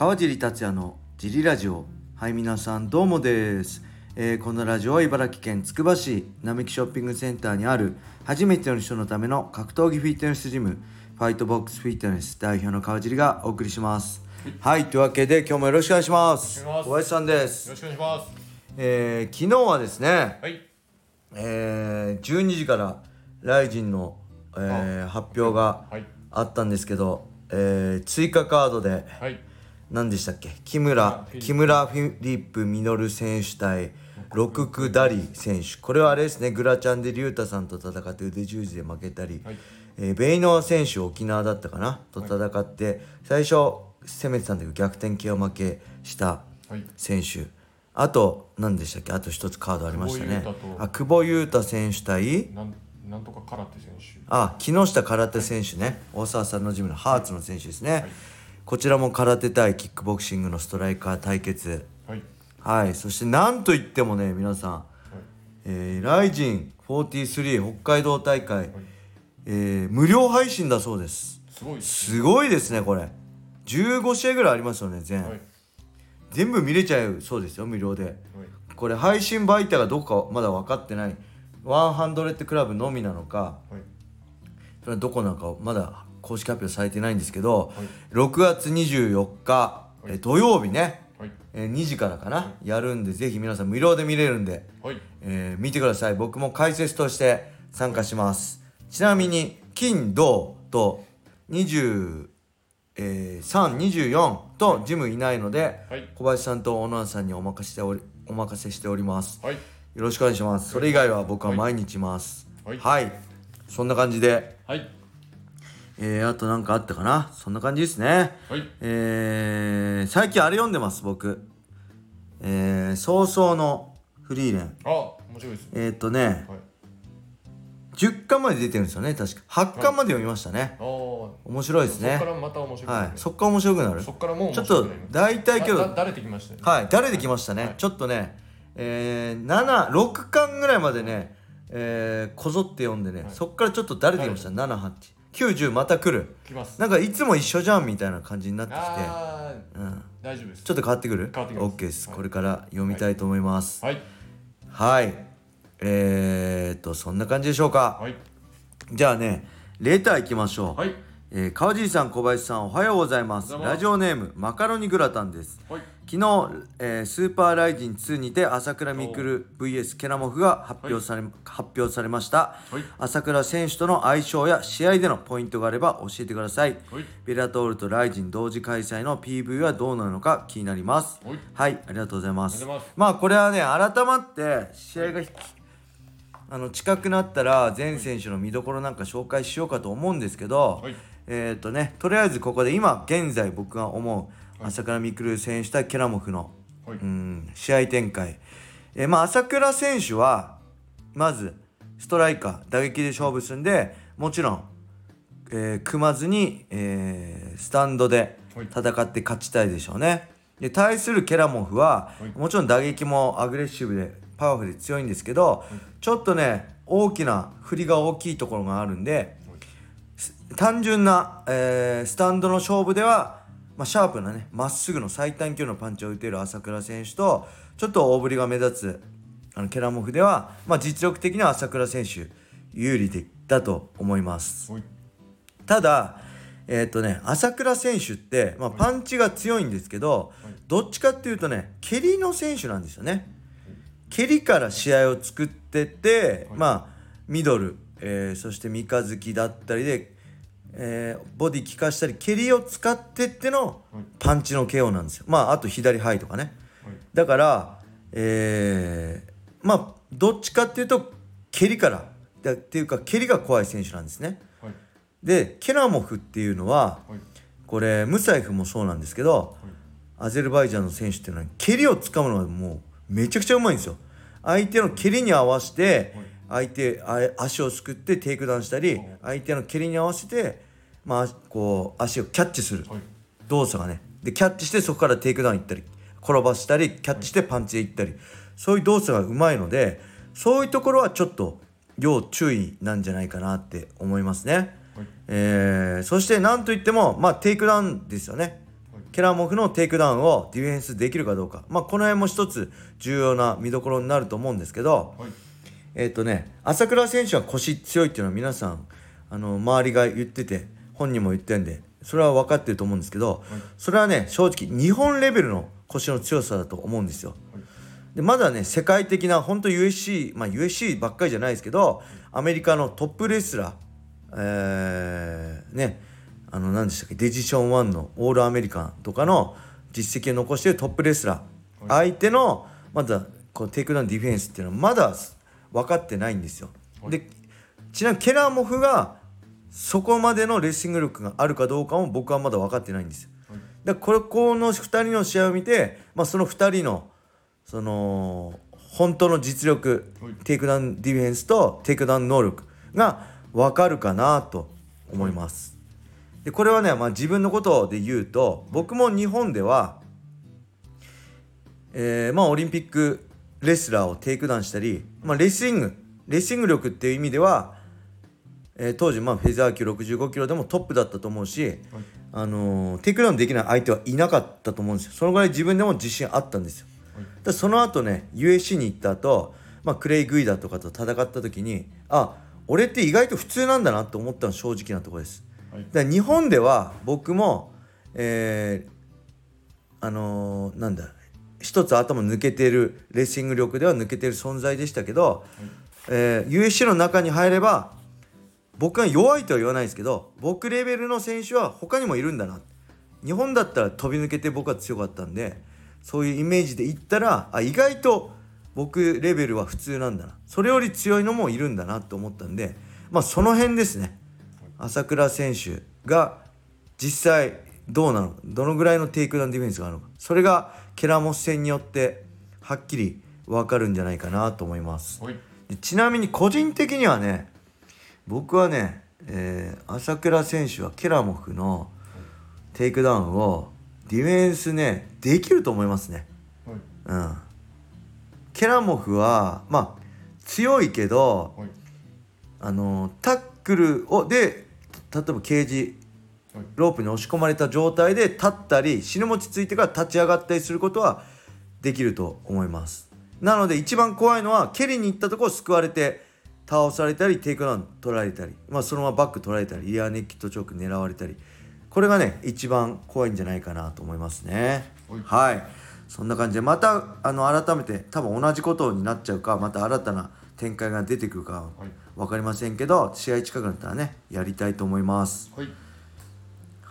川尻達也のジリラジオはい皆さんどうもです、えーこのラジオは茨城県つくば市並木ショッピングセンターにある初めての人のための格闘技フィットネスジムファイトボックスフィットネス代表の川尻がお送りしますはいというわけで今日もよろしくお願いします小林さんですよろしくお願いします。えー昨日はですね、はい。えー12時からライジンの、えー発表がはい。あったんですけど、えー追加カードではい。何でしたっけ？木村フィリップ木村フィリップ稔選手対六九ダリ選手。これはあれですねグラチャンで竜太さんと戦って腕十字で負けたり、はい。えーベイノア選手沖縄だったかな？と戦って、最初攻めてたんだけど逆転 KO 負けしたはい。選手。あと何でしたっけ？あと一つカードありましたね。久保優太と。あ久保優太選手対なん、とか空手選手。あ木下空手選手ね。大沢さんのジムのハーツの選手ですね、こちらも空手対キックボクシングのストライカー対決。はい。はい。そしてなんといってもね皆さん、えーライジン43北海道大会、えー無料配信だそうです。すごいです。すごいですねこれ。15試合ぐらいありますよね全、はい。全部見れちゃうそうですよ無料で。はい。これ配信媒体がどこかまだ分かってない。ワンハンドレッドクラブのみなのか。はい。それはどこなのかまだ公式発表されてないんですけど、はい。6月24日、え土曜日ね、はい。えー2時からかな、やるんでぜひ皆さん無料で見れるんで、はい。えー見てください。僕も解説として参加します。ちなみに金土と2324とジムいないので、はい。小林さんと小野さんにお任せしておりお任せしております。はい。よろしくお願いします。それ以外は僕は毎日います。はい。はい、そんな感じで。はい。えー、あとなんかあったかな？そんな感じですね。はい。えー、最近あれ読んでます僕。えー、早々のフリーレン。あ、面白いですね。えー、っとね。はい。10巻まで出てるんですよね確か。8巻まで読みましたね、ああ。そ面白いですね。こからまた面白い。はい。そっから面白くなる。そっからもう面ちょっと大体今だだ日誰できましたね。はい誰できましたね、はい。ちょっとねえー、76巻ぐらいまでねえー、こぞって読んでね、はい。そっからちょっと誰できました7890また来る。来ます。なんかいつも一緒じゃんみたいな感じになってきて。ああ、うん。大丈夫です。ちょっと変わってくる？変わってきます。OK です、はいこれから読みたいと思います。はい。はい、えー、っとそんな感じでしょうか、はい。じゃあねレターいきましょう、はい。えー川尻さん小林さんおはようございます。ラジオネームマカロニグラタンです。はい。昨日、えースーパーライジン2にて朝倉未来 VS ケナモフが発表され,、発表されました、はい。朝倉選手との相性や試合でのポイントがあれば教えてください、はい。ベラトールとライジン同時開催の PV はどうなるのか気になります。はい。はいありがとうございます。ありがとうございます。まあこれはね改まって試合が、あの近くなったら全選手の見どころなんか紹介しようかと思うんですけど、はいえっ、とねとりあえずここで今現在僕が思う朝倉未来選手対ケラモフの、はい。うん試合展開、えーまあ朝倉選手はまずストライカー打撃で勝負するんでもちろん、えー組まずに、えースタンドではい。戦って勝ちたいでしょうね。で対するケラモフは、はい。もちろん打撃もアグレッシブでパワフルで強いんですけど、ちょっとね大きな振りが大きいところがあるんで単純な、えースタンドの勝負では、まあ、シャープなねまっすぐの最短距離のパンチを打てる朝倉選手とちょっと大振りが目立つあのケラモフでは、まあ、実力的には朝倉選手有利でだと思います。はい。ただえっ、とね朝倉選手って、まあ、パンチが強いんですけど、どっちかっていうとね蹴りの選手なんですよね。蹴りから試合を作ってって、はいまあミドル、えーそして三日月だったりで、えーボディ効かしたり蹴りを使ってってのはいパンチの KO なんですよ。まああと左ハイとかね。はい。だから、えーまあどっちかっていうと蹴りからだっていうか蹴りが怖い選手なんですね。はい。でケラモフっていうのははい。これムサエフもそうなんですけどアゼルバイジャンの選手っていうのは蹴りをつかむのがもうめちゃくちゃうまいんですよ相手の蹴りに合わせて相手あ足をすくってテイクダウンしたり相手の蹴りに合わせてまあこう足をキャッチする。はい。動作がね。でキャッチしてそこからテイクダウン行ったり転ばしたりキャッチしてパンチで行ったり。そういう動作がうまいのでそういうところはちょっと要注意なんじゃないかなって思いますね。はい。えーそしてなんといってもまあテイクダウンですよね。ケラモフのテイクダウンをディフェンスできるかどうか、まあ、この辺も一つ重要な見どころになると思うんですけど、はいえっ、とね朝倉選手は腰強いっていうのは皆さんあの周りが言ってて本人も言ってんでそれは分かってると思うんですけど、それはね正直日本レベルの腰の強さだと思うんですよ。でまだね世界的な本当 USC まあ USC ばっかりじゃないですけどアメリカのトップレスラーえー、ねあの何でしたっけディビジョン1のオールアメリカンとかの実績を残しているトップレスラー、相手のまだこうテイクダウンディフェンスっていうのはまだ分かってないんですよ。でちなみにケラモフがそこまでのレスリング力があるかどうかも僕はまだ分かってないんですよ。だからこれこの2人の試合を見て、まあ、その2人のその本当の実力はいテイクダウンディフェンスとテイクダウン能力が分かるかなと思います。でこれはね、まあ、自分のことで言うと僕も日本では、えーまあ、オリンピックレスラーをテイクダウンしたり、まあ、レスリングレスリング力っていう意味では、えー当時まあフェザー級65キロでもトップだったと思うし、あのーテイクダウンできない相手はいなかったと思うんですよそのぐらい自分でも自信あったんですよ。でその後ね UFC に行った後、まあクレイ・グイダとかと戦った時にあ俺って意外と普通なんだなと思ったの正直なところです。はいだから日本では僕も、えーあのーなんだ一つ頭抜けてるレッシング力では抜けてる存在でしたけど、えー USC の中に入れば僕が弱いとは言わないですけど僕レベルの選手は他にもいるんだな。日本だったら飛び抜けて僕は強かったんでそういうイメージで言ったらあ意外と僕レベルは普通なんだな。それより強いのもいるんだなと思ったんでまあその辺ですね。朝倉選手が実際どうなのどのぐらいのテイクダウンディフェンスがあるのか。それがケラモフ戦によってはっきり分かるんじゃないかなと思います。ちなみに個人的にはね僕はね、えー朝倉選手はケラモフのテイクダウンをディフェンスねできると思いますね。はいうん、ケラモフはまあ強いけどはいあのタックルをで例えばケージはいロープに押し込まれた状態で立ったり死ぬ持ちついてから立ち上がったりすることはできると思います。なので一番怖いのは蹴りに行ったところを救われて倒されたりテイクダウン取られたり、まあ、そのままバック取られたりリアネイキッドチョーク狙われたり。これがね一番怖いんじゃないかなと思いますね。はい。はい。そんな感じでまたあの改めて多分同じことになっちゃうかまた新たな展開が出てくるかはい。分かりませんけど試合近くなったらねやりたいと思います。はい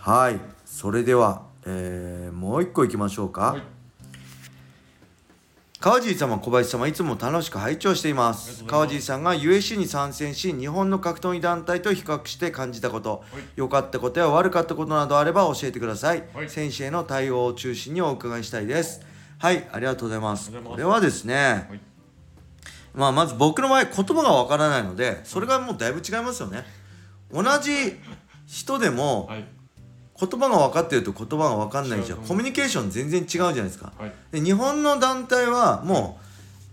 はい。それでは、えーもう一個いきましょうか、はい。川尻様小林様いつも楽しく拝聴していまあす。川尻さんが USC に参戦し日本の格闘技団体と比較して感じたこと。はい。良、かったことや悪かったことなどあれば教えてください、はい。選手への対応を中心にお伺いしたいです。はい。ありがとうございます。これはですね、はい。まあ、まず僕の場合言葉がわからないのでそれがもうだいぶ違いますよね。同じ人でもはい言葉が分かってると言葉が分かんないじゃん。コミュニケーション全然違うじゃないですか。はい。で日本の団体はも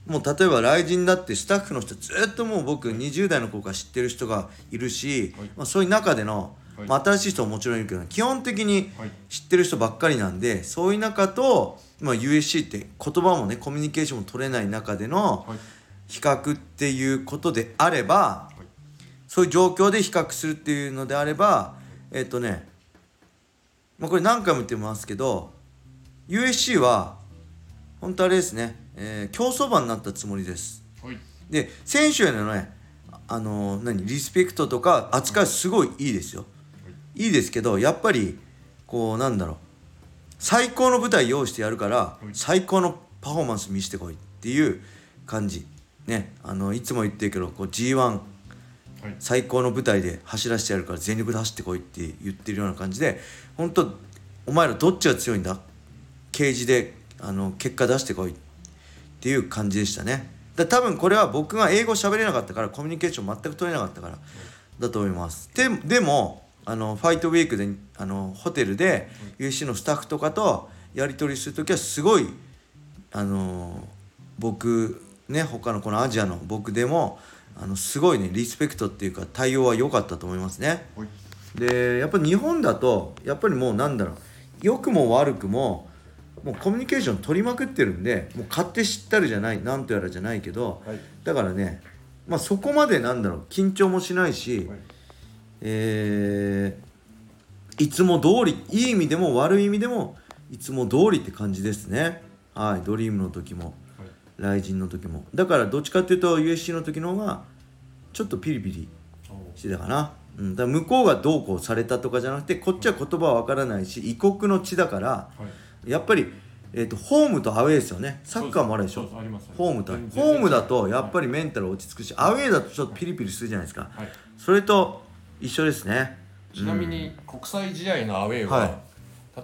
うもう例えば雷神だってスタッフの人ずっともう僕20代の頃から知ってる人がいるし、はい。まあ、そういう中での、はい。まあ、新しい人ももちろんいるけど基本的にはい。知ってる人ばっかりなんでそういう中と、まあ、USC って言葉もねコミュニケーションも取れない中でのはい。比較っていうことであればはい。そういう状況で比較するっていうのであればえっ、とね、まあ、これ何回も言ってますけど USC は本当あれですね、えー競走馬になったつもりです。はい。で選手へのねあの何リスペクトとか扱いすごいいいですよ。い。いですけどやっぱりこうなんだろう。最高の舞台用意してやるからい。最高のパフォーマンス見せてこいっていう感じ。ねあのいつも言ってるけどこう G1 はい最高の舞台で走らせてやるから全力で走ってこいって言ってるような感じで本当お前らどっちが強いんだ？ケージであの結果出してこいっていう感じでしたね。だ多分これは僕が英語喋れなかったからコミュニケーション全く取れなかったからだと思います。ででもあのファイトウィークであのホテルで UC のスタッフとかとやり取りする時はすごいあの僕ね他のこのアジアの僕でもあのすごいねリスペクトっていうか対応は良かったと思いますね。はい。でやっぱ日本だとやっぱりもうなんだろう良くも悪くももうコミュニケーション取りまくってるんでもう勝手知ったるじゃないなんとやらじゃないけどはい。だからねまあそこまでなんだろう緊張もしないし、はい。えーいつも通りいい意味でも悪い意味でもいつも通りって感じですね。はいドリームの時も。はい雷神の時も。だからどっちかっていうと USC の時の方がちょっとピリピリおしてたかな、うん、だから向こうがどうこうされたとかじゃなくてこっちは言葉は分からないし異国の地だからはい。やっぱり、えー、とホームとアウェーですよね。サッカーもあるでしょ。ホームと。ホームだとやっぱりメンタル落ち着くしアウェーだとちょっとピリピリするじゃないですか。はい。それと一緒ですね。ちなみに国際試合のアウェーは、は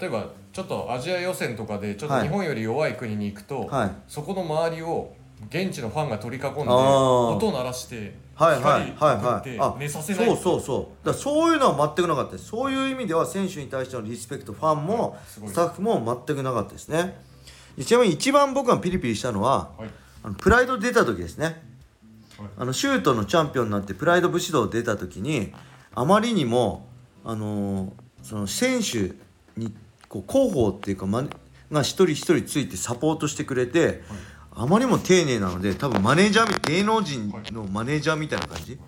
例えばちょっとアジア予選とかでちょっとはい。日本より弱い国に行くと、はい。そこの周りを現地のファンが取り囲んで音を鳴らしてはいはい光はい。送ってはい寝させないそうそうそう。だそういうのは全くなかったです。そういう意味では選手に対してのリスペクトファンもスタッフも全くなかったですね。でちなみに一番僕がピリピリしたのははい。あのプライド出た時ですね。はい。あのシュートのチャンピオンになってプライド武士道出た時にあまりにもあのーその選手にこう広報っていうか、ま、が一人一人ついてサポートしてくれて、あまりにも丁寧なので多分マネージャーみ芸能人のマネージャーみたいな感じ、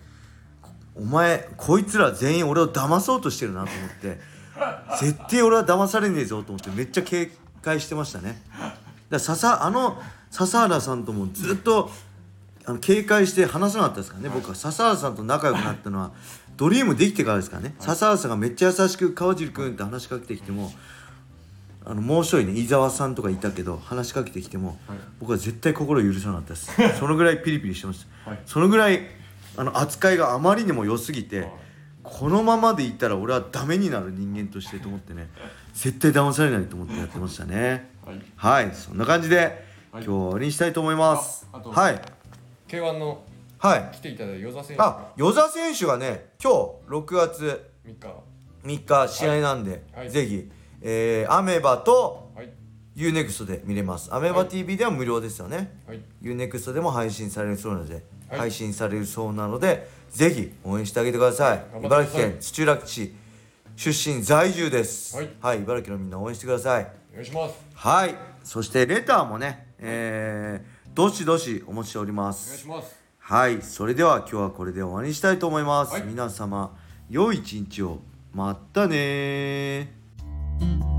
お前こいつら全員俺を騙そうとしてるなと思って 絶対俺は騙されねえぞと思ってめっちゃ警戒してましたね。だから笹あの笹原さんともずっとあの警戒して話さなかったですからね僕は。笹原さんと仲良くなったのはドリームできてからですからね、笹原さんがめっちゃ優しく川尻君って話しかけてきてもあのもう一人ね伊沢さんとかいたけど話しかけてきても、はい。僕は絶対心許さなかったです。そのぐらいピリピリしてました、はい。そのぐらいあの扱いがあまりにも良すぎて、はい。このままでいったら俺はダメになる人間としてと思ってね絶対騙されないと思ってやってましたね。はい。はいそんな感じで、はい。今日は終わりにしたいと思います。はい。K1 のはい。来ていただいた与座選手あが与座選手がね今日6月3日。3日試合なんで、はい。ぜひ、えー、アメバとはい。UNEXT で見れます。アメバ TV では無料ですよね、はい。UNEXT でも配信されるそうなので、はい。配信されるそうなのでぜひ応援してあげてください。茨城県土浦市出身在住です。はい。茨城のみんな応援してください。お願いします。はい。そしてレターもねえー、どしどしお待ちしておりまお願いすします。はい。それでは今日はこれで終わりにしたいと思います、はい。皆様良い一日を。またね Thank you